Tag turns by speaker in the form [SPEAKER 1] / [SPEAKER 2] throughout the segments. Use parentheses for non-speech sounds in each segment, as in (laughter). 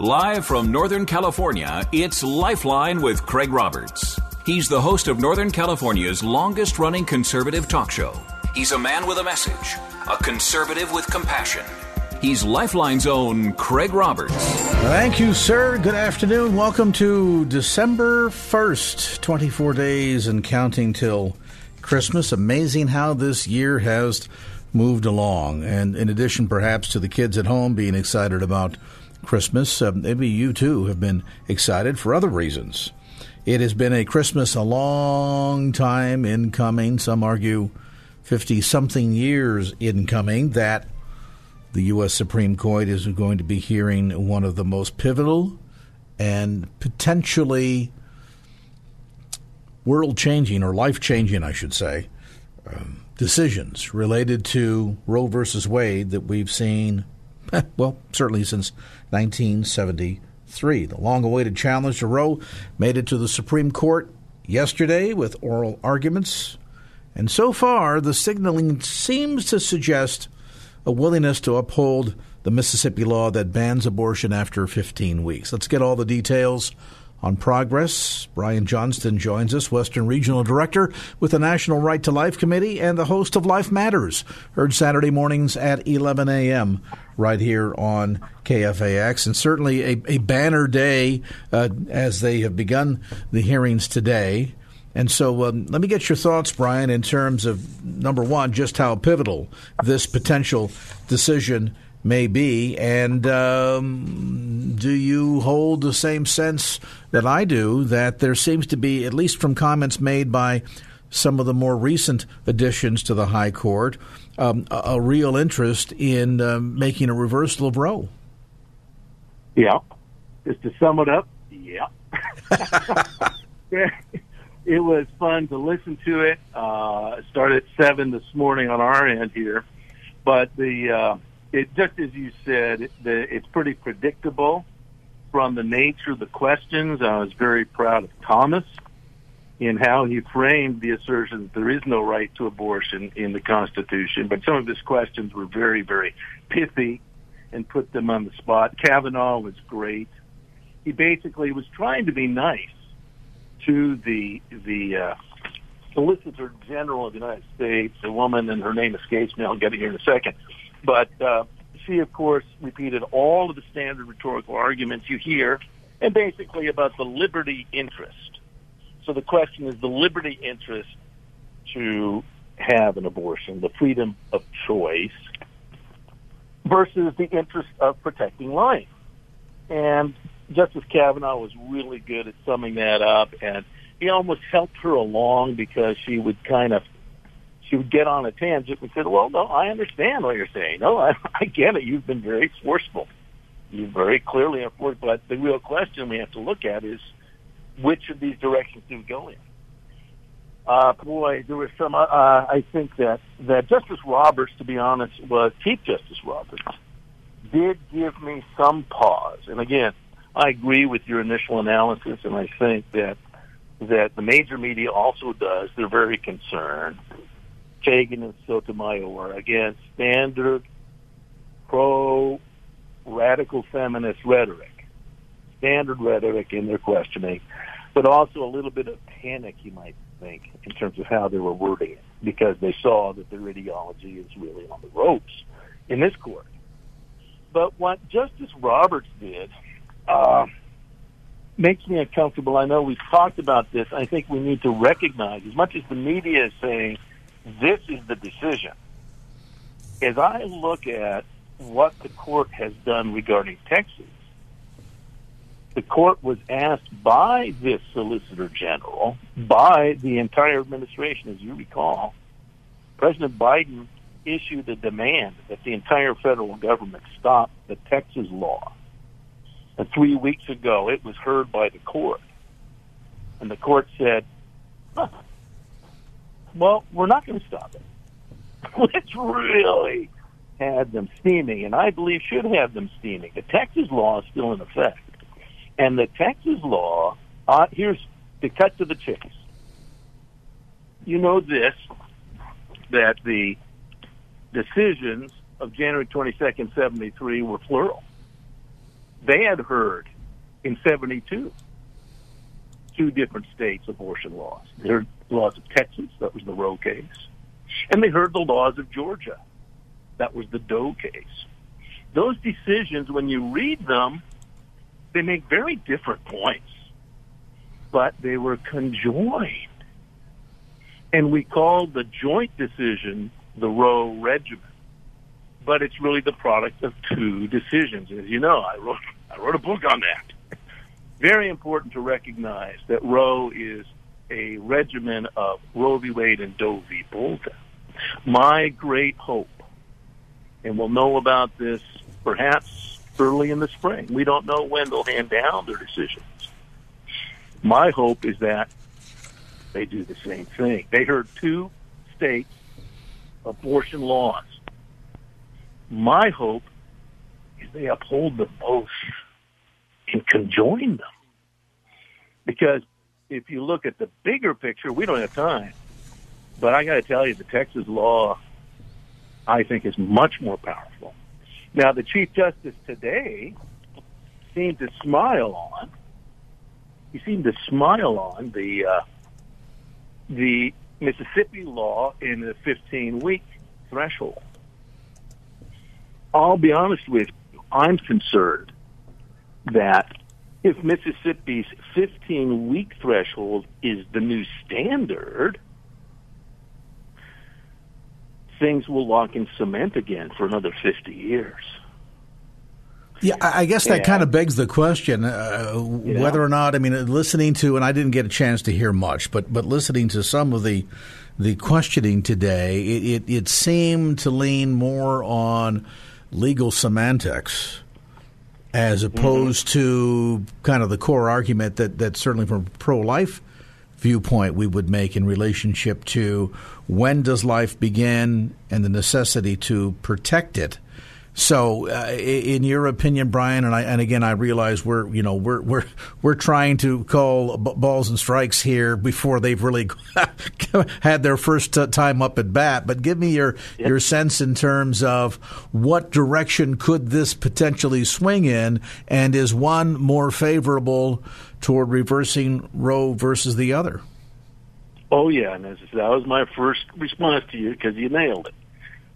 [SPEAKER 1] Live from Northern California, it's Lifeline with Craig Roberts. He's the host of Northern California's longest running conservative talk show. He's a man with a message, a conservative with compassion. He's Lifeline's own Craig Roberts.
[SPEAKER 2] Thank you, sir. Good afternoon. Welcome to December 1st, 24 days and counting till Christmas. Amazing how this year has moved along. And in addition, perhaps, to the kids at home being excited about Christmas, uh, maybe you too have been excited for other reasons. It has been a Christmas a long time in coming. Some argue 50 something years in coming that the U.S. Supreme Court is going to be hearing one of the most pivotal and potentially world changing or life changing, I should say, um, decisions related to Roe versus Wade that we've seen, (laughs) well, certainly since 1973. The long awaited challenge to Roe made it to the Supreme Court yesterday with oral arguments. And so far, the signaling seems to suggest a willingness to uphold the Mississippi law that bans abortion after 15 weeks. Let's get all the details on progress. Brian Johnston joins us, Western Regional Director with the National Right to Life Committee and the host of Life Matters, heard Saturday mornings at 11 a.m. right here on KFAX. And certainly a, a banner day uh, as they have begun the hearings today. And so um, let me get your thoughts, Brian, in terms of number one, just how pivotal this potential decision may be. And um, do you hold the same sense that I do that there seems to be, at least from comments made by some of the more recent additions to the High Court, um, a, a, real interest in um, making a reversal of Roe?
[SPEAKER 3] Yeah. Just to sum it up, yeah. (laughs) it was fun to listen to it. Uh, started at seven this morning on our end here, but the uh, it just as you said, the, it's pretty predictable from the nature of the questions. I was very proud of Thomas in how he framed the assertion that there is no right to abortion in the Constitution. But some of his questions were very, very pithy and put them on the spot. Kavanaugh was great. He basically was trying to be nice to the the uh, Solicitor General of the United States, a woman, and her name escapes me. I'll get it here in a second. But uh, she, of course, repeated all of the standard rhetorical arguments you hear, and basically about the liberty interest. So the question is the liberty interest to have an abortion, the freedom of choice, versus the interest of protecting life. And Justice Kavanaugh was really good at summing that up, and he almost helped her along because she would kind of she would get on a tangent and said, "Well, no, I understand what you're saying. No, (laughs) I, I get it. You've been very forceful. You very clearly enforced. But the real question we have to look at is which of these directions do we go in? Uh, boy, there was some. Uh, I think that that Justice Roberts, to be honest, was Chief Justice Roberts, did give me some pause. And again, I agree with your initial analysis, and I think that that the major media also does. They're very concerned Kagan and Sotomayor against standard pro radical feminist rhetoric, standard rhetoric in their questioning, but also a little bit of panic, you might think, in terms of how they were wording it, because they saw that their ideology is really on the ropes in this court. But what Justice Roberts did uh, makes me uncomfortable. I know we've talked about this. I think we need to recognize, as much as the media is saying this is the decision. As I look at what the court has done regarding Texas, the court was asked by this Solicitor General, by the entire administration, as you recall. President Biden issued a demand that the entire federal government stop the Texas law. And three weeks ago, it was heard by the court. And the court said, huh, well, we're not going to stop it. (laughs) Which really had them steaming, and I believe should have them steaming. The Texas law is still in effect. And the Texas law, uh, here's the cut to the chase. You know this, that the decisions of January 22nd, 73 were plural. They had heard in 72 two different states abortion laws. Laws of Texas, that was the Roe case, and they heard the laws of Georgia, that was the Doe case. Those decisions, when you read them, they make very different points, but they were conjoined. And we called the joint decision the Roe regimen. But it's really the product of two decisions. As you know, I wrote, I wrote a book on that. Very important to recognize that Roe is a regimen of Roe v. Wade and Doe v. Bolton. My great hope, and we'll know about this perhaps early in the spring. We don't know when they'll hand down their decisions. My hope is that they do the same thing. They heard two states abortion laws. My hope is they uphold them both and conjoin them. Because if you look at the bigger picture, we don't have time. But I got to tell you, the Texas law, I think, is much more powerful. Now, the Chief Justice today seemed to smile on. He seemed to smile on the uh, the Mississippi law in the 15 week threshold. I'll be honest with you, I'm concerned that if Mississippi's 15 week threshold is the new standard, things will lock in cement again for another 50 years.
[SPEAKER 2] Yeah, I guess that kind of begs the question uh, yeah. whether or not I mean listening to and I didn't get a chance to hear much, but but listening to some of the the questioning today, it, it, it seemed to lean more on legal semantics as mm-hmm. opposed mm-hmm. to kind of the core argument that, that certainly from a pro life viewpoint we would make in relationship to when does life begin and the necessity to protect it so, uh, in your opinion, Brian, and I, and again, I realize we're you know we're we're we're trying to call b- balls and strikes here before they've really (laughs) had their first time up at bat. But give me your yep. your sense in terms of what direction could this potentially swing in, and is one more favorable toward reversing Roe versus the other?
[SPEAKER 3] Oh yeah, and that was my first response to you because you nailed it.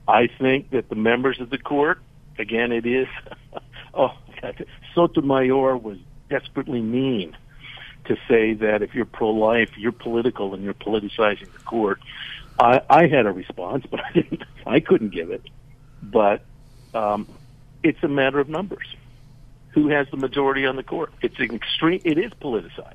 [SPEAKER 3] I think that the members of the court again, it is. (laughs) oh, Sotomayor was desperately mean to say that if you're pro-life, you're political and you're politicizing the court. I, I had a response, (laughs) but I didn't. I couldn't give it. But um, it's a matter of numbers. Who has the majority on the court? It's an extreme. It is politicized.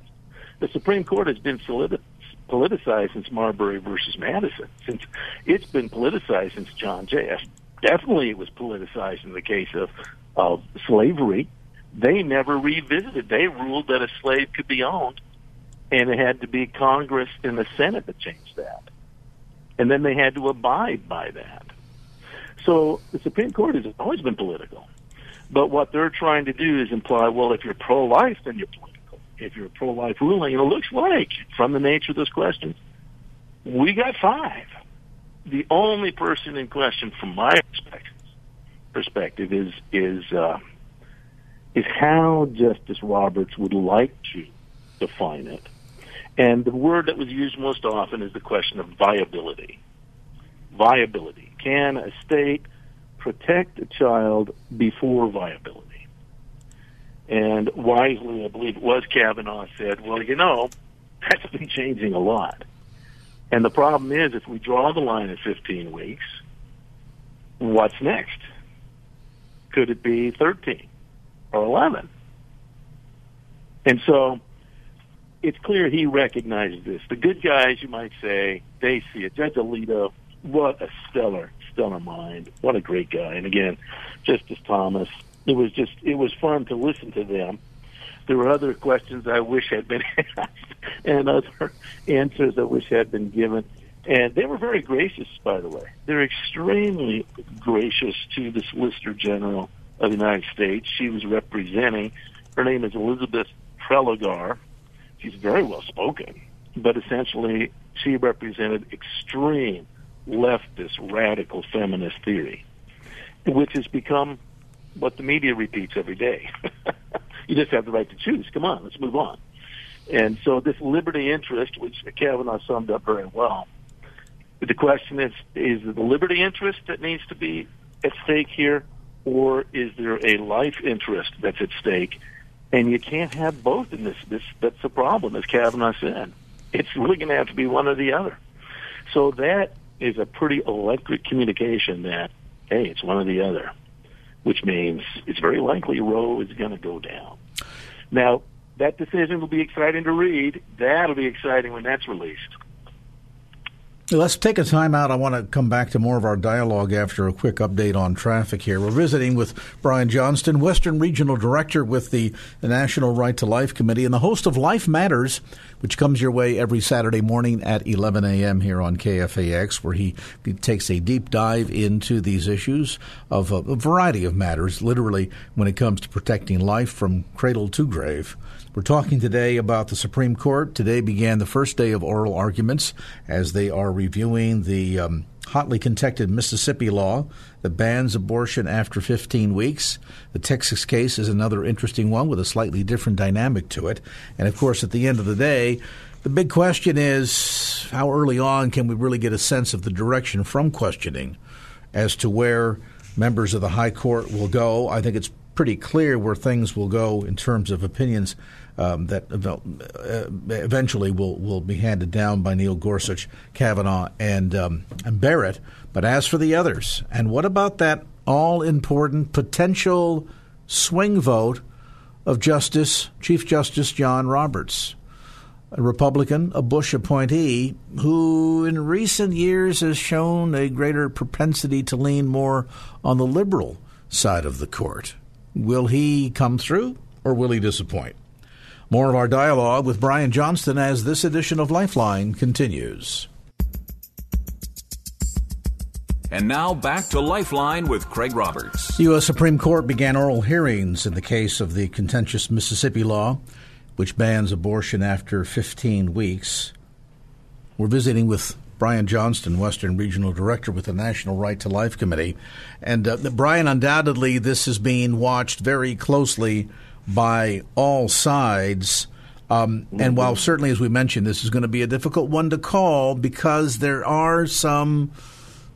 [SPEAKER 3] The Supreme Court has been politicized since Marbury versus Madison. Since it's been politicized since John Jay definitely it was politicized in the case of of slavery. They never revisited. They ruled that a slave could be owned, and it had to be Congress and the Senate that changed that. And then they had to abide by that. So the Supreme Court has always been political. But what they're trying to do is imply, well, if you're pro-life, then you're political. If you're pro-life ruling, it looks like, from the nature of this question, we got five the only person in question, from my perspective, is is uh, is how Justice Roberts would like to define it. And the word that was used most often is the question of viability. Viability. Can a state protect a child before viability? And wisely, I believe it was Kavanaugh said, well, you know, that's been changing a lot. And the problem is, if we draw the line at 15 weeks, what's next? Could it be 13 or 11? And so it's clear he recognizes this. The good guys, you might say, they see it. Judge Alito, what a stellar, stellar mind. What a great guy. And again, Justice Thomas. It was just it was fun to listen to them. There were other questions I wish had been (laughs) asked and other answers I wish had been given. And they were very gracious, by the way. They're extremely gracious to the Solicitor General of the United States. She was representing. Her name is Elizabeth Prelogar. She's very well spoken, but essentially she represented extreme leftist, radical feminist theory, which has become what the media repeats every day. (laughs) you just have the right to choose. Come on, let's move on. And so this liberty interest, which Kavanaugh summed up very well, the question is, is it the liberty interest that needs to be at stake here, or is there a life interest that's at stake? And you can't have both in this. This that's the problem, as Kavanaugh said. It's really going to have to be one or the other. So that is a pretty electric communication that hey, it's one or the other, which means it's very likely Roe is going to go down. Now that decision will be exciting to read. That'll be exciting when that's released.
[SPEAKER 2] Let's take a time out. I want to come back to more of our dialogue after a quick update on traffic here. We're visiting with Brian Johnston, Western Regional Director with the, National Right to Life Committee, and the host of Life Matters, which comes your way every Saturday morning at 11 a.m. here on KFAX, where he, takes a deep dive into these issues of a variety of matters, literally, when it comes to protecting life from cradle to grave. We're talking today about the Supreme Court. Today began the first day of oral arguments as they are reviewing the um, hotly contested Mississippi law that bans abortion after 15 weeks. The Texas case is another interesting one with a slightly different dynamic to it. And of course, at the end of the day, the big question is how early on can we really get a sense of the direction from questioning as to where members of the High Court will go? I think it's pretty clear where things will go in terms of opinions um, that uh, eventually will, will be handed down by Neil Gorsuch, Kavanaugh, and, um, and Barrett. But as for the others, and what about that all important potential swing vote of Justice Chief Justice John Roberts? a Republican, a Bush appointee, who in recent years has shown a greater propensity to lean more on the liberal side of the court. Will he come through or will he disappoint? More of our dialogue with Brian Johnston as this edition of Lifeline continues.
[SPEAKER 1] And now back to Lifeline with Craig Roberts.
[SPEAKER 2] The U.S. Supreme Court began oral hearings in the case of the contentious Mississippi law, which bans abortion after 15 weeks. We're visiting with Brian Johnston, Western Regional Director with the National Right to Life Committee. And uh, Brian, undoubtedly, this is being watched very closely by all sides. Um, and while certainly, as we mentioned, this is going to be a difficult one to call because there are some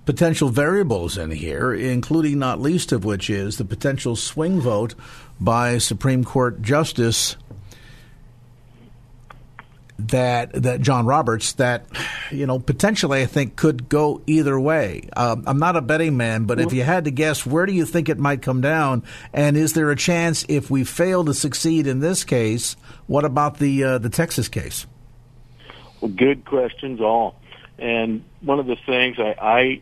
[SPEAKER 2] potential variables in here, including not least of which is the potential swing vote by Supreme Court Justice that that John Roberts that you know potentially I think could go either way. Um, I'm not a betting man, but if you had to guess, where do you think it might come down? And is there a chance if we fail to succeed in this case, what about the uh, the Texas case?
[SPEAKER 3] Well, good questions all. And one of the things I, I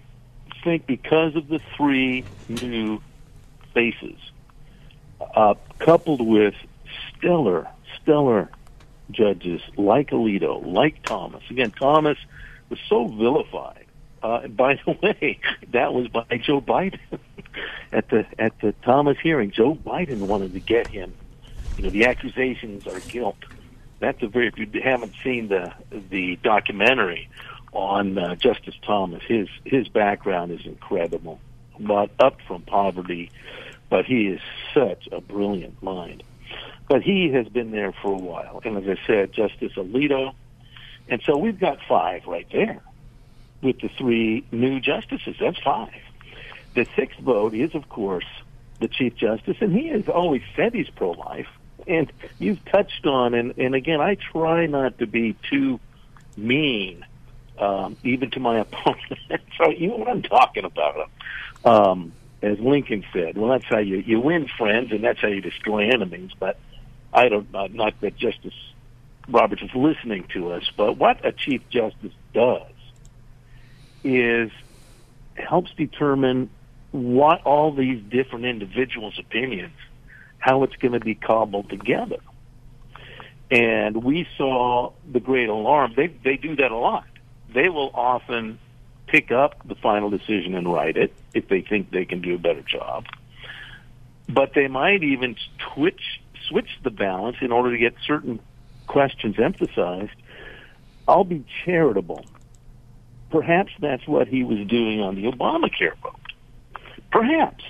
[SPEAKER 3] think because of the three new faces, uh, coupled with stellar, stellar judges like Alito, like Thomas. Again, Thomas was so vilified. Uh, by (laughs) the way, that was by Joe Biden (laughs) at the at the Thomas hearing. Joe Biden wanted to get him. You know, the accusations are guilt. That's a very. If you haven't seen the the documentary on uh, Justice Thomas, his his background is incredible. But up from poverty, but he is such a brilliant mind. But he has been there for a while. And as I said, Justice Alito. And so we've got five right there with the three new justices. That's five. The sixth vote is, of course, the Chief Justice, and he has always said he's pro life. And you've touched on, and, and again, I try not to be too mean, um, even to my (laughs) opponent. so you know what I'm talking about. Um, as Lincoln said, well, that's how you, you win friends, and that's how you destroy enemies. But I don't uh, not that Justice Roberts is listening to us, but what a Chief Justice does is helps determine what all these different individuals' opinions, how it's going to be cobbled together. And we saw the great alarm. They they do that a lot. They will often pick up the final decision and write it if they think they can do a better job. But they might even switch switch the balance in order to get certain questions emphasized. I'll be charitable. Perhaps that's what he was doing on the Obamacare vote. Perhaps.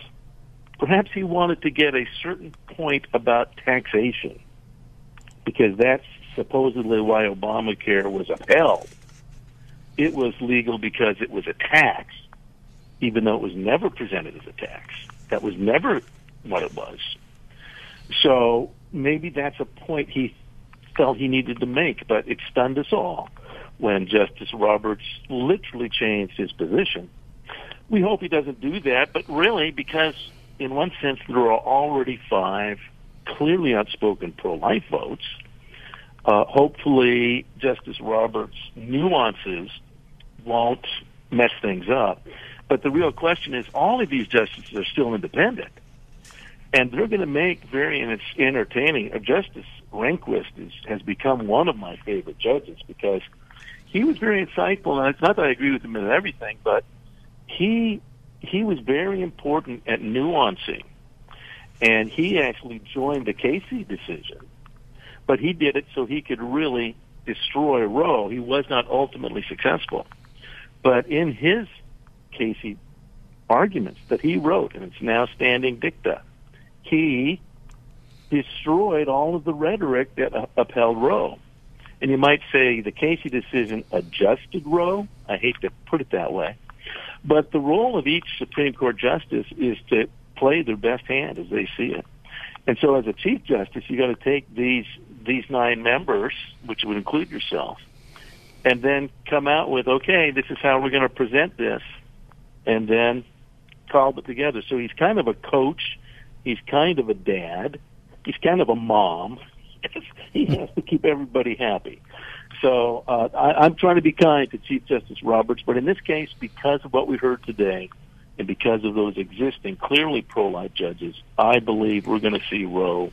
[SPEAKER 3] Perhaps he wanted to get a certain point about taxation because that's supposedly why Obamacare was upheld. It was legal because it was a tax, even though it was never presented as a tax. That was never what it was. So maybe that's a point he felt he needed to make, but it stunned us all when Justice Roberts literally changed his position. We hope he doesn't do that, but really, because in one sense there are already five clearly outspoken pro-life votes, uh, hopefully Justice Roberts' nuances won't mess things up. But the real question is, all of these justices are still independent and they're going to make very and it's entertaining. Uh, Justice Rehnquist is, has become one of my favorite judges because he was very insightful. And it's not that I agree with him in everything, but he he was very important at nuancing, and he actually joined the Casey decision, but he did it so he could really destroy Roe. He was not ultimately successful, but in his Casey arguments that he wrote, and it's now standing dicta he destroyed all of the rhetoric that upheld Roe. And you might say the Casey decision adjusted Roe. I hate to put it that way. But the role of each Supreme Court justice is to play their best hand as they see it. And so as a Chief Justice, you got to take these these nine members, which would include yourself, and then come out with, okay, this is how we're going to present this, and then call it together. So he's kind of a coach He's kind of a dad. He's kind of a mom. (laughs) he has to keep everybody happy. So uh, I, I'm trying to be kind to Chief Justice Roberts, but in this case, because of what we heard today, and because of those existing clearly pro-life judges, I believe we're going to see Roe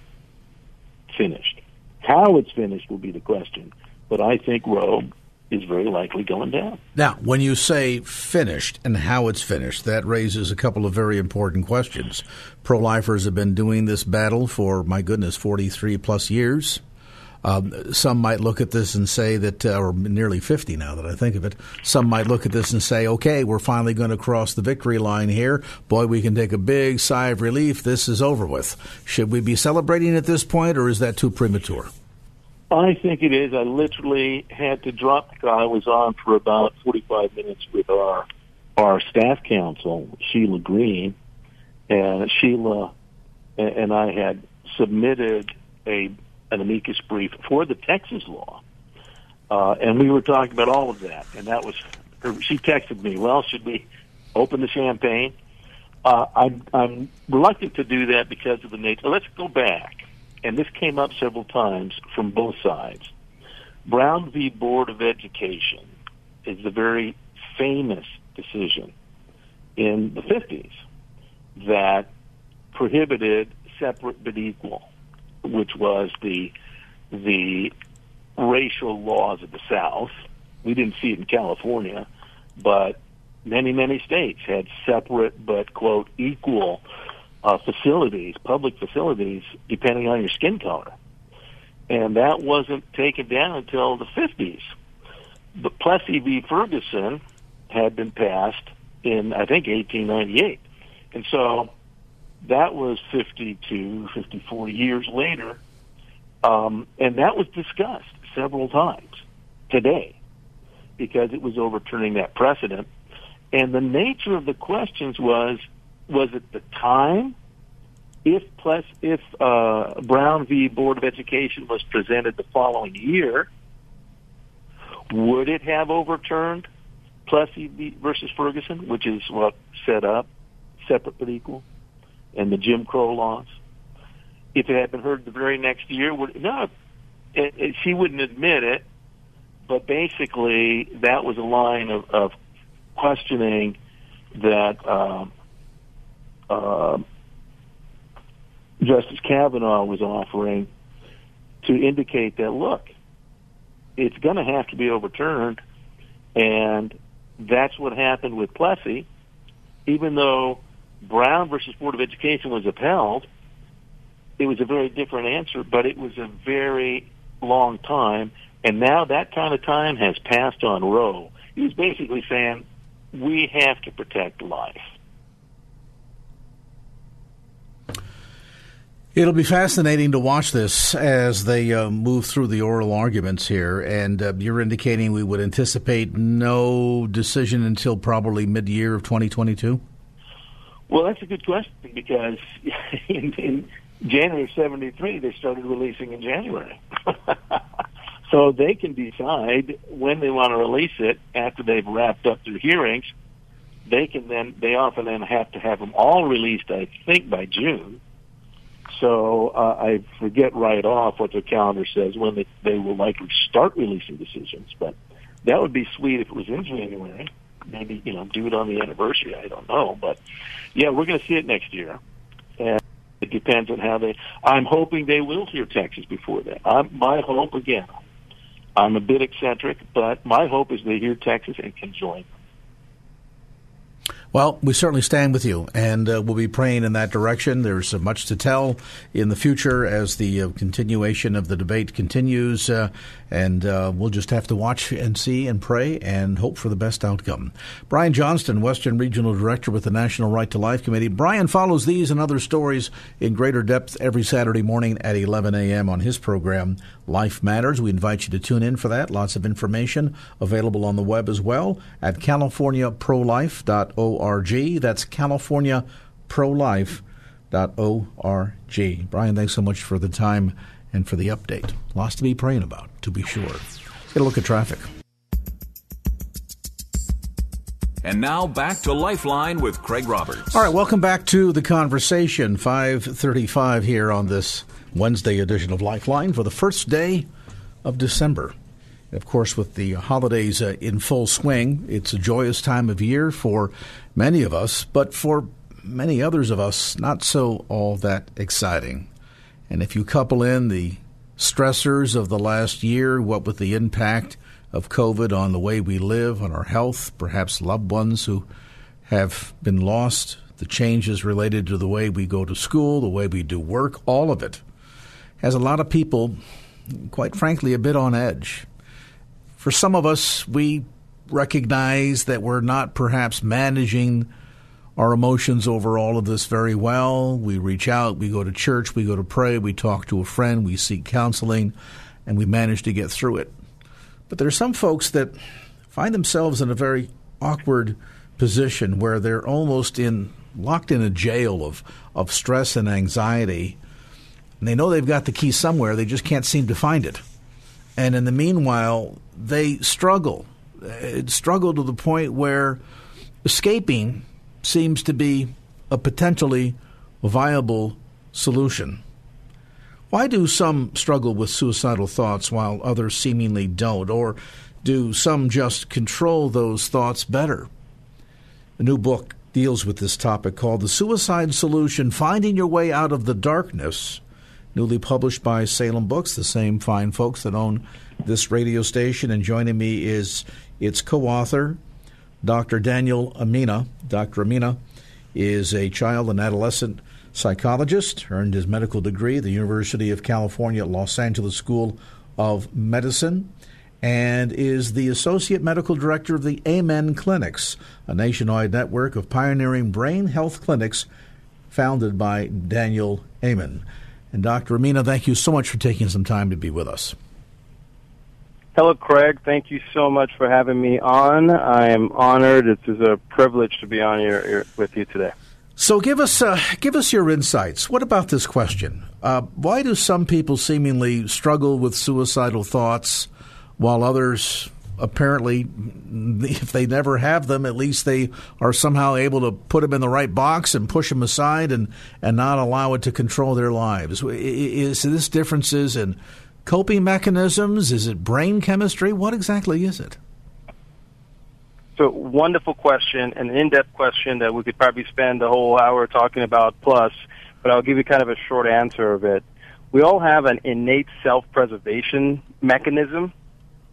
[SPEAKER 3] finished. How it's finished will be the question, but I think Roe is very likely going down.
[SPEAKER 2] Now, when you say finished and how it's finished, that raises a couple of very important questions. Pro lifers have been doing this battle for, my goodness, 43 plus years. Um, some might look at this and say that, uh, or nearly 50 now that I think of it, some might look at this and say, okay, we're finally going to cross the victory line here. Boy, we can take a big sigh of relief. This is over with. Should we be celebrating at this point, or is that too premature?
[SPEAKER 3] I think it is. I literally had to drop the call. I was on for about 45 minutes with our our staff counsel, Sheila Green, and Sheila and I had submitted a an amicus brief for the Texas law, uh, and we were talking about all of that. And that was her, she texted me, "Well, should we open the champagne?" Uh, I'm, I'm reluctant to do that because of the nature. Let's go back and this came up several times from both sides. Brown v. Board of Education is the very famous decision in the 50s that prohibited separate but equal, which was the the racial laws of the South. We didn't see it in California, but many, many states had separate but quote equal uh, facilities, public facilities, depending on your skin color. And that wasn't taken down until the 50s. But Plessy v. Ferguson had been passed in, I think, 1898. And so that was 52, 54 years later. Um, and that was discussed several times today because it was overturning that precedent. And the nature of the questions was was it the time if plus if uh, Brown v. Board of Education was presented the following year, would it have overturned Plessy V versus Ferguson, which is what set up separate but equal, and the Jim Crow laws? If it had been heard the very next year, would no, it, it, she wouldn't admit it, but basically that was a line of, of questioning that uh, uh, Justice Kavanaugh was offering to indicate that look, it's going to have to be overturned, and that's what happened with Plessy. Even though Brown versus Board of Education was upheld, it was a very different answer, but it was a very long time, and now that kind of time has passed on Roe. He was basically saying we have to protect life.
[SPEAKER 2] It'll be fascinating to watch this as they uh, move through the oral arguments here. And uh, you're indicating we would anticipate no decision until probably mid year of 2022?
[SPEAKER 3] Well, that's a good question because (laughs) in, in January 73, they started releasing in January. (laughs) so they can decide when they want to release it after they've wrapped up their hearings. They can then, they often then have to have them all released, I think, by June so uh, I forget right off what the calendar says when they, they will likely start releasing decisions. But that would be sweet if it was in January. Maybe you know do it on the anniversary. I don't know, but yeah, we're going to see it next year, and it depends on how they. I'm hoping they will hear Texas before that. I'm, my hope again. I'm a bit eccentric, but my hope is they hear Texas and can join.
[SPEAKER 2] Well, we certainly stand with you, and uh, we'll be praying in that direction. There's uh, much to tell in the future as the uh, continuation of the debate continues, uh, and uh, we'll just have to watch and see and pray and hope for the best outcome. Brian Johnston, Western Regional Director with the National Right to Life Committee. Brian follows these and other stories in greater depth every Saturday morning at 11 a.m. on his program, Life Matters. We invite you to tune in for that. Lots of information available on the web as well at californiaprolife.org. That's californiaprolife.org. Brian, thanks so much for the time and for the update. Lots to be praying about, to be sure. Get a look at traffic.
[SPEAKER 1] And now back to Lifeline with Craig Roberts.
[SPEAKER 2] All right, welcome back to the conversation. 535 here on this Wednesday edition of Lifeline for the first day of December. Of course, with the holidays uh, in full swing, it's a joyous time of year for many of us, but for many others of us, not so all that exciting. And if you couple in the stressors of the last year, what with the impact of COVID on the way we live, on our health, perhaps loved ones who have been lost, the changes related to the way we go to school, the way we do work, all of it has a lot of people, quite frankly, a bit on edge. For some of us, we recognize that we're not perhaps managing our emotions over all of this very well. We reach out, we go to church, we go to pray, we talk to a friend, we seek counseling, and we manage to get through it. But there are some folks that find themselves in a very awkward position where they're almost in locked in a jail of, of stress and anxiety. And they know they've got the key somewhere, they just can't seem to find it. And in the meanwhile, they struggle. It struggle to the point where escaping seems to be a potentially viable solution. Why do some struggle with suicidal thoughts while others seemingly don't? Or do some just control those thoughts better? A new book deals with this topic called The Suicide Solution Finding Your Way Out of the Darkness, newly published by Salem Books, the same fine folks that own this radio station. And joining me is its co author, Dr. Daniel Emina. Dr. Emina is a child and adolescent psychologist, earned his medical degree at the University of California Los Angeles School of Medicine, and is the associate medical director of the Amen Clinics, a nationwide network of pioneering brain health clinics founded by Daniel Amen. And Dr. Emina, thank you so much for taking some time to be with us.
[SPEAKER 4] Hello, Craig. Thank you so much for having me on. I am honored. It is a privilege to be on here with you today.
[SPEAKER 2] So, give us uh, give us your insights. What about this question? Uh, why do some people seemingly struggle with suicidal thoughts, while others apparently, (laughs) if they never have them, at least they are somehow able to put them in the right box and push them aside and and not allow it to control their lives? Is this differences in coping mechanisms? Is it brain chemistry? What exactly is it?
[SPEAKER 4] So wonderful question, an in-depth question that we could probably spend the whole hour talking about plus, but I'll give you kind of a short answer of it. We all have an innate self-preservation mechanism,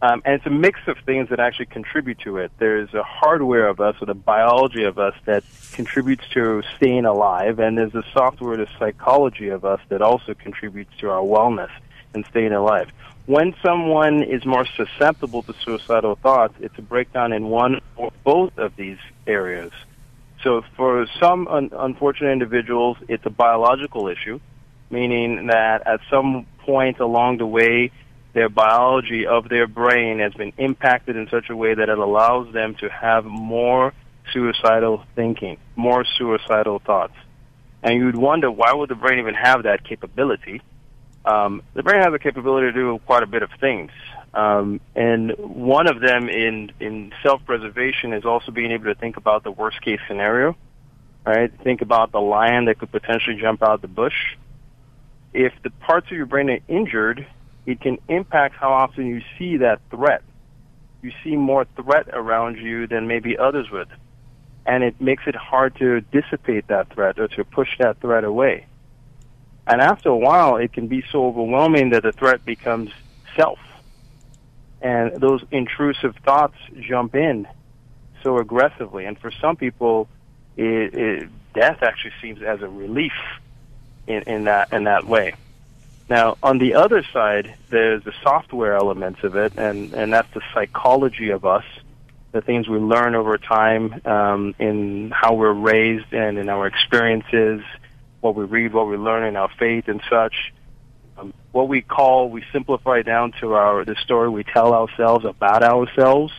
[SPEAKER 4] um, and it's a mix of things that actually contribute to it. There's a hardware of us or the biology of us that contributes to staying alive, and there's a software, the psychology of us that also contributes to our wellness and staying alive when someone is more susceptible to suicidal thoughts, it's a breakdown in one or both of these areas. So for some un- unfortunate individuals, it's a biological issue, meaning that at some point along the way, their biology of their brain has been impacted in such a way that it allows them to have more suicidal thinking, more suicidal thoughts. And you'd wonder why would the brain even have that capability? Um, the brain has the capability to do quite a bit of things. Um, and one of them in, in self-preservation is also being able to think about the worst case scenario, right? Think about the lion that could potentially jump out the bush. If the parts of your brain are injured, it can impact how often you see that threat. You see more threat around you than maybe others would. And it makes it hard to dissipate that threat or to push that threat away. And after a while, it can be so overwhelming that the threat becomes self. And those intrusive thoughts jump in so aggressively. And for some people, it, it, death actually seems as a relief in, in that in that way. Now, on the other side, there's the software elements of it, and, and that's the psychology of us, the things we learn over time um, in how we're raised and in our experiences what we read, what we learn in our faith and such. Um, what we call, we simplify down to our the story we tell ourselves about ourselves.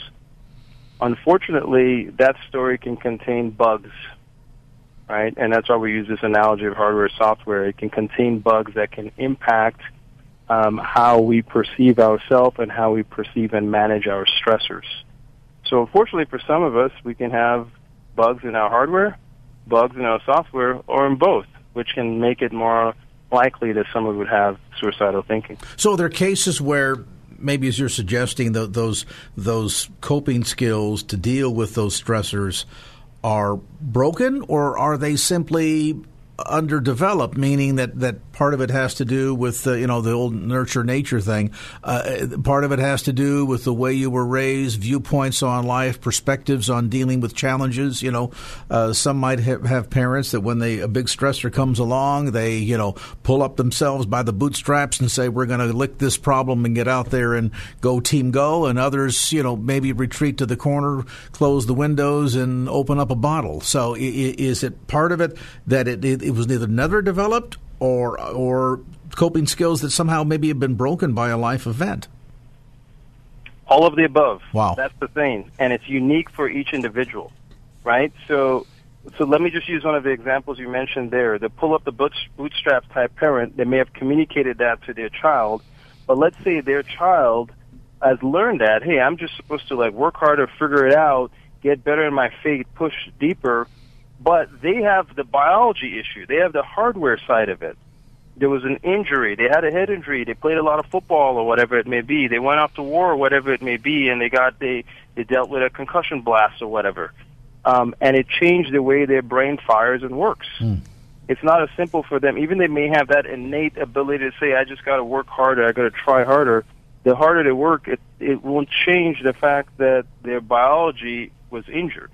[SPEAKER 4] Unfortunately, that story can contain bugs, right? And that's why we use this analogy of hardware software. It can contain bugs that can impact um, how we perceive ourselves and how we perceive and manage our stressors. So, unfortunately, for some of us, we can have bugs in our hardware, bugs in our software, or in both which can make it more likely that someone would have suicidal thinking.
[SPEAKER 2] So there are cases where maybe as you're suggesting those those coping skills to deal with those stressors are broken or are they simply underdeveloped, meaning that, that part of it has to do with uh, you know the old nurture nature thing. Uh, part of it has to do with the way you were raised, viewpoints on life, perspectives on dealing with challenges. You know, uh, some might have, parents that when they a big stressor comes along, they you know pull up themselves by the bootstraps and say we're going to lick this problem and get out there and go team go. And others, you know, maybe retreat to the corner, close the windows, and open up a bottle. So is it part of it that it, it, it was neither never developed or or coping skills that somehow maybe have been broken by a life event?
[SPEAKER 4] All of the above.
[SPEAKER 2] Wow.
[SPEAKER 4] That's the thing. And it's unique for each individual, right? So so let me just use one of the examples you mentioned there. The pull up the bootstrap type parent, they may have communicated that to their child, but let's say their child has learned that, hey, I'm just supposed to like work harder, figure it out, get better in my faith, push deeper, but they have the biology issue. They have the hardware side of it. There was an injury. They had a head injury. They played a lot of football or whatever it may be. They went off to war or whatever it may be, and they got they they dealt with a concussion blast or whatever, um, and it changed the way their brain fires and works. Mm. It's not as simple for them. Even they may have that innate ability to say, "I just got to work harder. I got to try harder." The harder they work, it it won't change the fact that their biology was injured.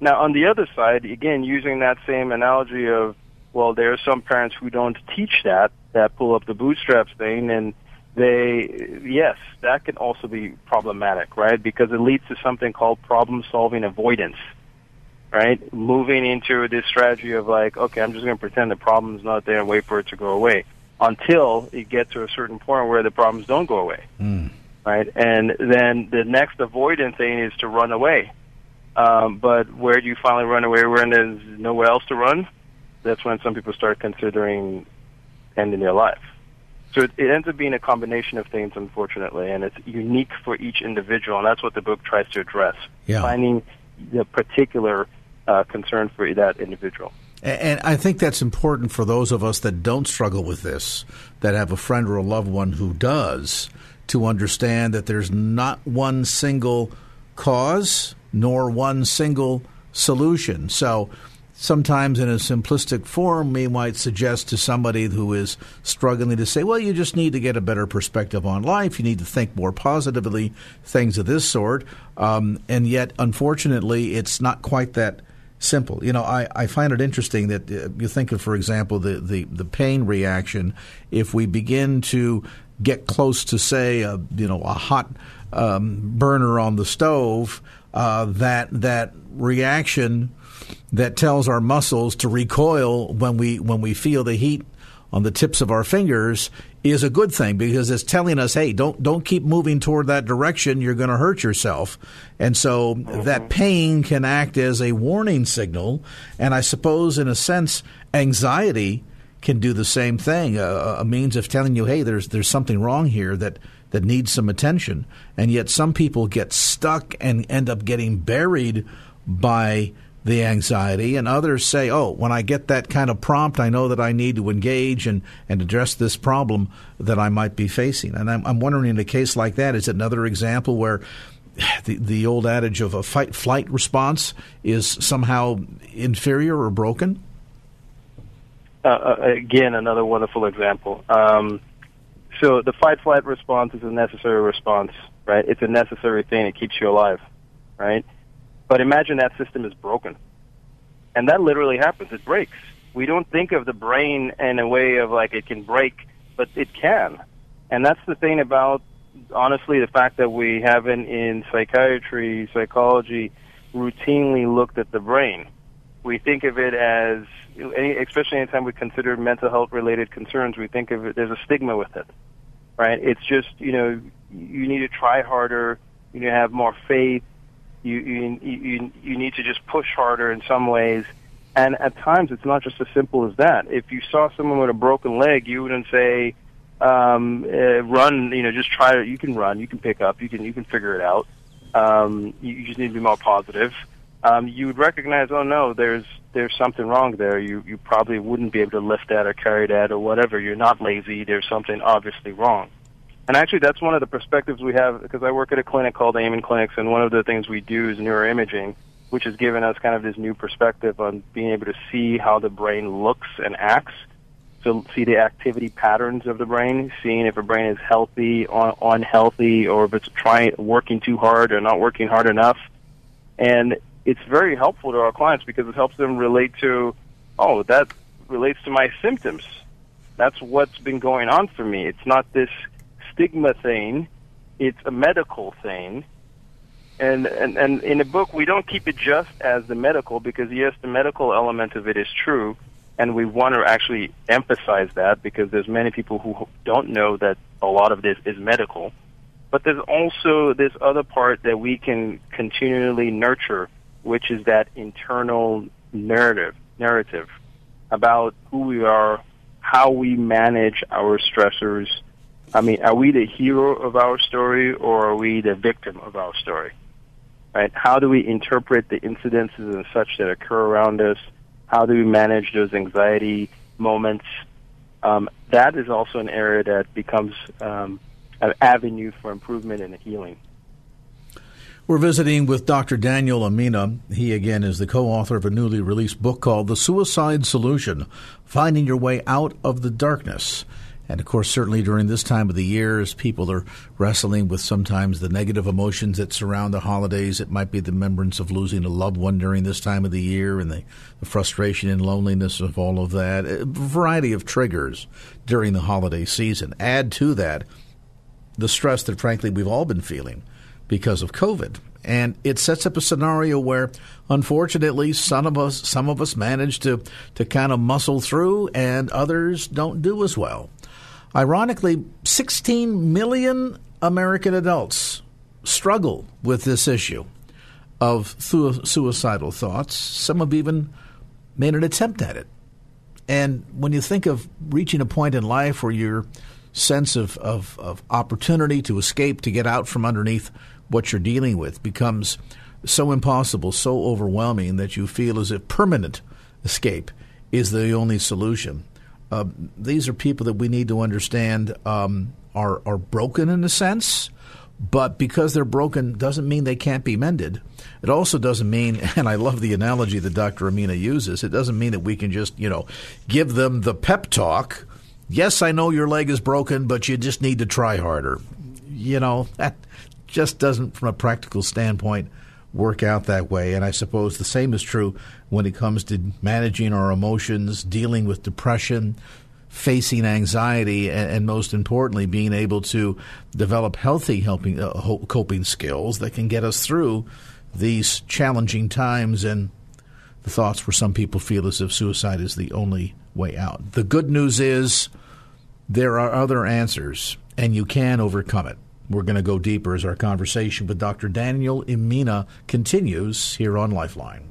[SPEAKER 4] Now, on the other side, again, using that same analogy of, well, there are some parents who don't teach that, that pull up the bootstraps thing, and they, yes, that can also be problematic, right? Because it leads to something called problem solving avoidance, right? Moving into this strategy of like, okay, I'm just going to pretend the problem's not there and wait for it to go away until it gets to a certain point where the problems don't go away, mm. right? And then the next avoidance thing is to run away um, but where do you finally run away when there's nowhere else to run? That's when some people start considering ending their life. So it, it ends up being a combination of things, unfortunately, and it's unique for each individual, and that's what the book tries to address.
[SPEAKER 2] Yeah.
[SPEAKER 4] Finding the particular uh, concern for that individual.
[SPEAKER 2] And I think that's important for those of us that don't struggle with this, that have a friend or a loved one who does, to understand that there's not one single cause nor one single solution. So sometimes in a simplistic form, we might suggest to somebody who is struggling to say, well, you just need to get a better perspective on life. You need to think more positively, things of this sort. Um, and yet, unfortunately, it's not quite that simple. You know, I, I find it interesting that uh, you think of, for example, the, the, the pain reaction. If we begin to get close to, say, a, you know, a hot um, burner on the stove, uh, that that reaction that tells our muscles to recoil when we when we feel the heat on the tips of our fingers is a good thing because it's telling us, hey, don't don't keep moving toward that direction. You're going to hurt yourself, and so mm-hmm. that pain can act as a warning signal. And I suppose, in a sense, anxiety can do the same thing, a, a means of telling you, hey, there's there's something wrong here that that needs some attention. And yet, some people get stuck and end up getting buried by the anxiety, and others say, oh, when I get that kind of prompt, I know that I need to engage and, and address this problem that I might be facing. And I'm, I'm wondering, in a case like that, is it another example where the, the old adage of a fight flight response is somehow inferior or broken?
[SPEAKER 4] Uh, uh, again, another wonderful example. Um, so the fight flight response is a necessary response, right? It's a necessary thing. It keeps you alive, right? But imagine that system is broken. And that literally happens. It breaks. We don't think of the brain in a way of like it can break, but it can. And that's the thing about, honestly, the fact that we haven't in psychiatry, psychology, routinely looked at the brain. We think of it as, especially anytime we consider mental health related concerns, we think of it, there's a stigma with it, right? It's just, you know, you need to try harder, you need to have more faith, you, you, you, you need to just push harder in some ways. And at times, it's not just as simple as that. If you saw someone with a broken leg, you wouldn't say, um, uh, "Run." You know, just try. You can run. You can pick up. You can you can figure it out. Um, you, you just need to be more positive. Um, you would recognize, oh no, there's there's something wrong there. You you probably wouldn't be able to lift that or carry that or whatever. You're not lazy. There's something obviously wrong. And actually, that's one of the perspectives we have because I work at a clinic called Amen Clinics, and one of the things we do is neuroimaging, which has given us kind of this new perspective on being able to see how the brain looks and acts. So see the activity patterns of the brain, seeing if a brain is healthy or unhealthy, or if it's trying working too hard or not working hard enough. And it's very helpful to our clients because it helps them relate to, oh, that relates to my symptoms. That's what's been going on for me. It's not this stigma thing. It's a medical thing. And, and, and in the book, we don't keep it just as the medical because, yes, the medical element of it is true. And we want to actually emphasize that because there's many people who don't know that a lot of this is medical. But there's also this other part that we can continually nurture, which is that internal narrative, narrative about who we are, how we manage our stressors, I mean, are we the hero of our story or are we the victim of our story? Right? How do we interpret the incidences and such that occur around us? How do we manage those anxiety moments? Um, that is also an area that becomes um, an avenue for improvement and healing.
[SPEAKER 2] We're visiting with Dr. Daniel Emina. He, again, is the co author of a newly released book called The Suicide Solution Finding Your Way Out of the Darkness. And of course, certainly during this time of the year, as people are wrestling with sometimes the negative emotions that surround the holidays, it might be the remembrance of losing a loved one during this time of the year and the, the frustration and loneliness of all of that. A variety of triggers during the holiday season. Add to that the stress that, frankly, we've all been feeling because of COVID. And it sets up a scenario where, unfortunately, some of us some of us manage to to kind of muscle through, and others don't do as well. Ironically, 16 million American adults struggle with this issue of suicidal thoughts. Some have even made an attempt at it. And when you think of reaching a point in life where your sense of, of, of opportunity to escape, to get out from underneath what you're dealing with becomes so impossible, so overwhelming that you feel as if permanent escape is the only solution. Uh, these are people that we need to understand um, are are broken in a sense, But because they're broken doesn't mean they can't be mended. It also doesn't mean, (laughs) and I love the analogy that Dr. Emina uses, it doesn't mean that we can just, you know, give them the pep talk. Yes, I know your leg is broken, but you just need to try harder. You know, that just doesn't, from a practical standpoint, work out that way. And I suppose the same is true when it comes to managing our emotions, dealing with depression, facing anxiety, and, and most importantly, being able to develop healthy helping, uh, coping skills that can get us through these challenging times and the thoughts where some people feel as if suicide is the only way out. The good news is there are other answers, and you can overcome it. We're going to go deeper as our conversation with Dr. Daniel Emina continues here on Lifeline.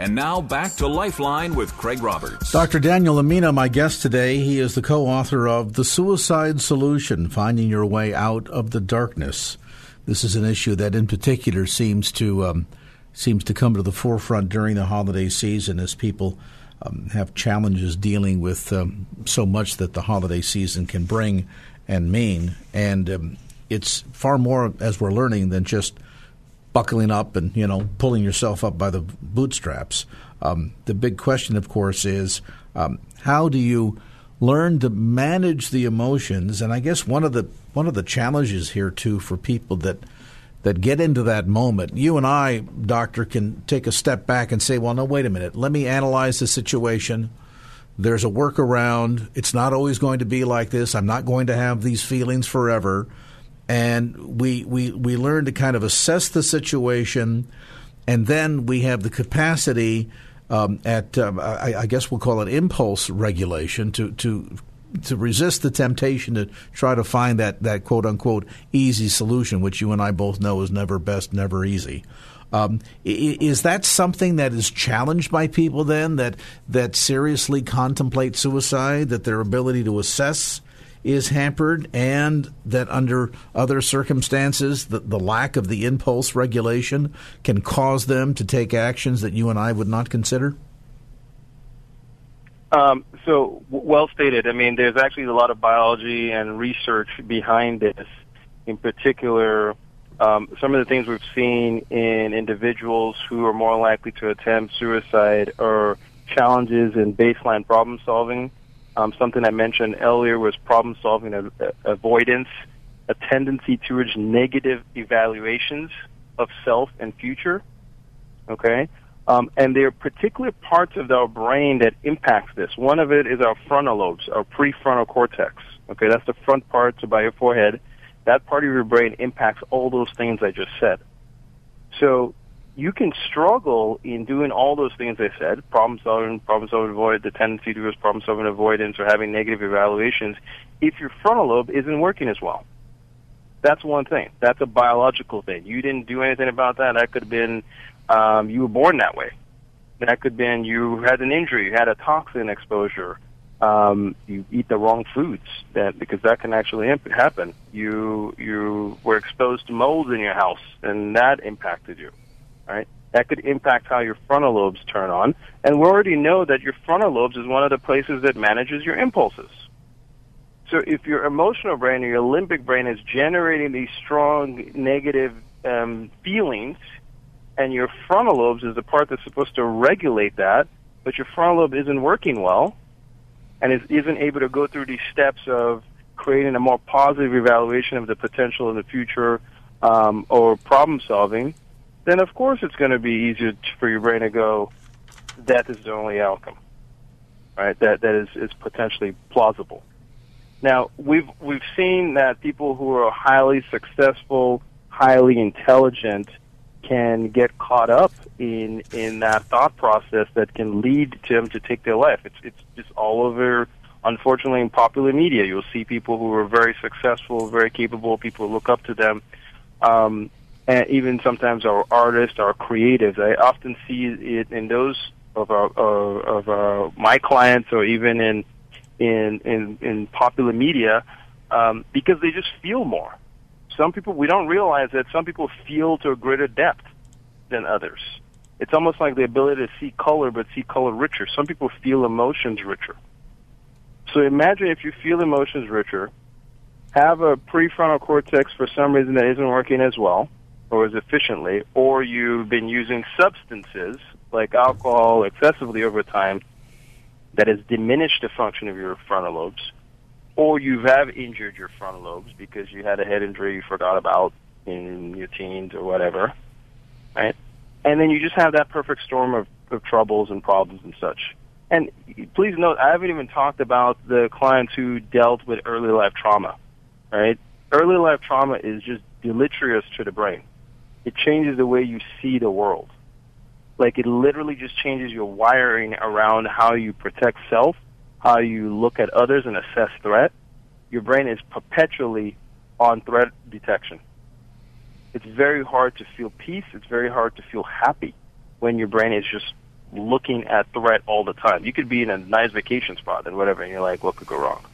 [SPEAKER 1] And now back to Lifeline with Craig Roberts.
[SPEAKER 2] Dr. Daniel Emina, my guest today, he is the co author of The Suicide Solution Finding Your Way Out of the Darkness. This is an issue that, in particular, seems to, um, seems to come to the forefront during the holiday season as people um, have challenges dealing with um, so much that the holiday season can bring and mean. And um, it's far more, as we're learning, than just buckling up and you know pulling yourself up by the bootstraps. Um, the big question, of course, is um, how do you learn to manage the emotions? And I guess one of the one of the challenges here too for people that that get into that moment, you and I, doctor, can take a step back and say, well, no, wait a minute, let me analyze the situation. There's a workaround. It's not always going to be like this. I'm not going to have these feelings forever and we we we learn to kind of assess the situation, and then we have the capacity um, at um, I, I, guess we'll call it impulse regulation to to to resist the temptation to try to find that that quote unquote easy solution, which you and I both know is never best, never easy. Um, is that something that is challenged by people then that that seriously contemplate suicide? That their ability to assess is hampered, and that under other circumstances, the, the lack of the impulse regulation can cause them to take actions that you and I would not consider?
[SPEAKER 4] Um, so, well stated. I mean, there's actually a lot of biology and research behind this. In particular, um, some of the things we've seen in individuals who are more likely to attempt suicide are challenges in baseline problem solving um, something I mentioned earlier was problem solving uh, avoidance, a tendency towards negative evaluations of self and future. Okay? Um, and there are particular parts of our brain that impacts this. One of it is our frontal lobes, our prefrontal cortex. Okay, that's the front part by your forehead. That part of your brain impacts all those things I just said. So you can struggle in doing all those things I said, problem solving, problem solving avoid, the tendency to problem solving avoidance or having negative evaluations, if your frontal lobe isn't working as well. That's one thing. That's a biological thing. You didn't do anything about that. That could have been um, you were born that way. That could have been you had an injury, you had a toxin exposure, um, you eat the wrong foods that because that can actually imp- happen. You you were exposed to mold in your house and that impacted you right? That could impact how your frontal lobes turn on. And we already know that your frontal lobes is one of the places that manages your impulses. So if your emotional brain or your limbic brain is generating these strong negative um, feelings, and your frontal lobes is the part that's supposed to regulate that, but your frontal lobe isn't working well, and is, isn't able to go through these steps of creating a more positive evaluation of the potential in the future um, or problem solving, then of course it's going to be easier for your brain to go, death is the only outcome, right? That that is is potentially plausible. Now we've we've seen that people who are highly successful, highly intelligent, can get caught up in in that thought process that can lead them to take their life. It's it's just all over. Unfortunately, in popular media, you'll see people who are very successful, very capable, people look up to them, um, and even sometimes our artists, our creatives. I often see it in those of our of our, my clients, or even in in in, in popular media, um, because they just feel more. Some people we don't realize that some people feel to a greater depth than others. It's almost like the ability to see color, but see color richer. Some people feel emotions richer. So imagine if you feel emotions richer, have a prefrontal cortex for some reason that isn't working as well or as efficiently, or you've been using substances like alcohol excessively over time that has diminished the function of your frontal lobes, or you have injured your frontal lobes because you had a head injury you forgot about in your teens or whatever, right? And then you just have that perfect storm of, of troubles and problems and such. And please note, I haven't even talked about the clients who dealt with early life trauma, right? Early life trauma is just deleterious to the brain. It changes the way you see the world. Like it literally just changes your wiring around how you protect self, how you look at others and assess threat. Your brain is perpetually on threat detection. It's very hard to feel peace. It's very hard to feel happy when your brain is just looking at threat all the time. You could be in a nice vacation spot and whatever, and you're like, what could go wrong?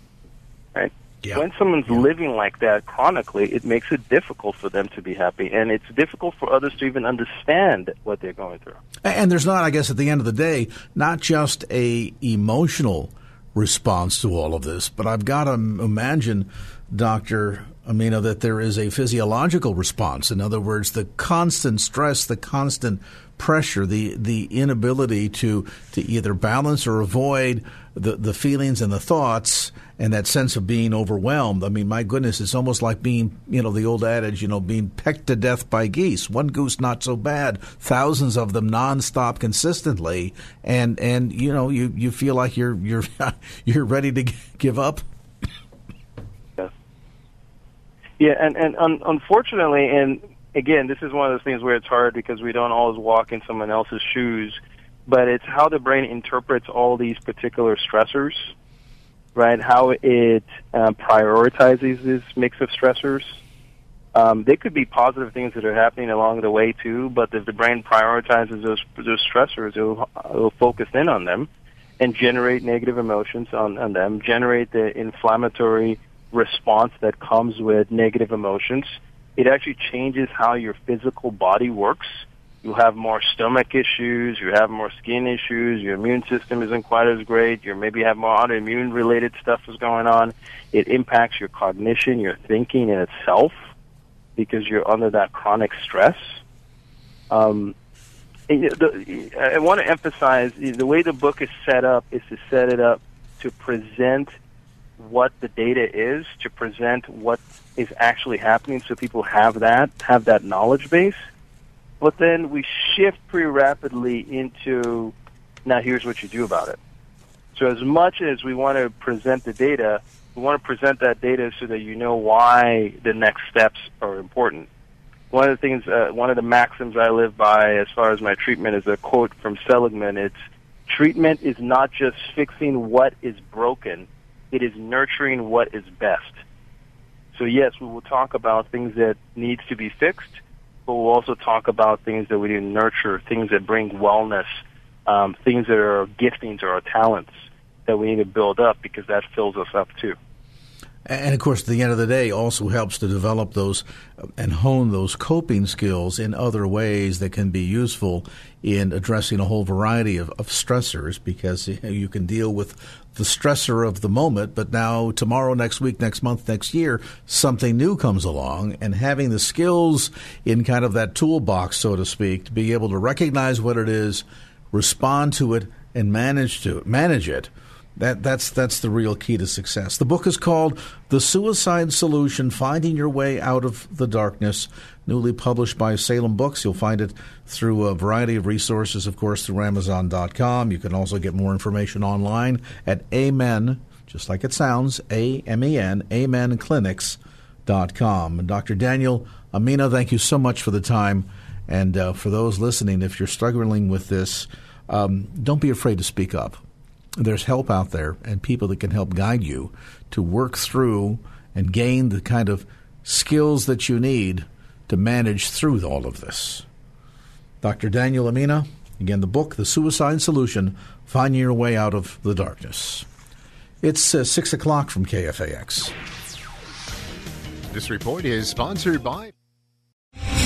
[SPEAKER 4] Right?
[SPEAKER 2] Yeah.
[SPEAKER 4] When someone's
[SPEAKER 2] Yeah.
[SPEAKER 4] living like that chronically, it makes it difficult for them to be happy, and it's difficult for others to even understand what they're going through.
[SPEAKER 2] And there's not, I guess, at the end of the day, not just a emotional response to all of this, but I've got to imagine, Doctor Emina, that there is a physiological response. In other words, the constant stress, the constant pressure, the the inability to to either balance or avoid the the feelings and the thoughts and that sense of being overwhelmed. I mean, my goodness, it's almost like being, you know, the old adage, you know, being pecked to death by geese. One goose not so bad, thousands of them nonstop consistently, and and you know, you you feel like you're you're (laughs) you're ready to give up.
[SPEAKER 4] Yeah, and and un- unfortunately, and again, this is one of those things where it's hard because we don't always walk in someone else's shoes, but it's how the brain interprets all these particular stressors, right? How it uh, prioritizes this mix of stressors. Um, they could be positive things that are happening along the way too, but if the brain prioritizes those those stressors, it'll, it'll focus in on them and generate negative emotions on, on them, generate the inflammatory response that comes with negative emotions. It actually changes how your physical body works. You have more stomach issues, you have more skin issues, your immune system isn't quite as great, you maybe have more autoimmune related stuff is going on. It impacts your cognition, your thinking in itself because you're under that chronic stress. Um, the, I want to emphasize the way the book is set up is to set it up to present what the data is, to present what is actually happening so people have that, have that knowledge base. But then we shift pretty rapidly into now here's what you do about it. So as much as we want to present the data, we want to present that data so that you know why the next steps are important. One of the things, uh, one of the maxims I live by as far as my treatment is a quote from Seligman. It's treatment is not just fixing what is broken, it is nurturing what is best. So yes, we will talk about things that needs to be fixed, but we'll also talk about things that we need to nurture, things that bring wellness, um, things that are giftings or our talents that we need to build up because that fills us up too.
[SPEAKER 2] And of course, at the end of the day, also helps to develop those uh, and hone those coping skills in other ways that can be useful in addressing a whole variety of, of stressors because you, can deal with the stressor of the moment, but now tomorrow, next week, next month, next year, something new comes along and having the skills in kind of that toolbox, so to speak, to be able to recognize what it is, respond to it, and manage to manage it. That that's that's the real key to success. The book is called The Suicide Solution: Finding Your Way Out of the Darkness, newly published by Salem Books. You'll find it through a variety of resources, of course, through Amazon.com. You can also get more information online at Amen, just like it sounds, A M E N, AmenClinics.com. And Dr. Daniel Emina, thank you so much for the time. And uh, for those listening, if you're struggling with this, um, don't be afraid to speak up there's help out there and people that can help guide you to work through and gain the kind of skills that you need to manage through all of this. Dr. Daniel Emina, again, the book, The Suicide Solution Finding Your Way Out of the Darkness. It's uh, 6 o'clock from KFAX.
[SPEAKER 5] This report is sponsored by.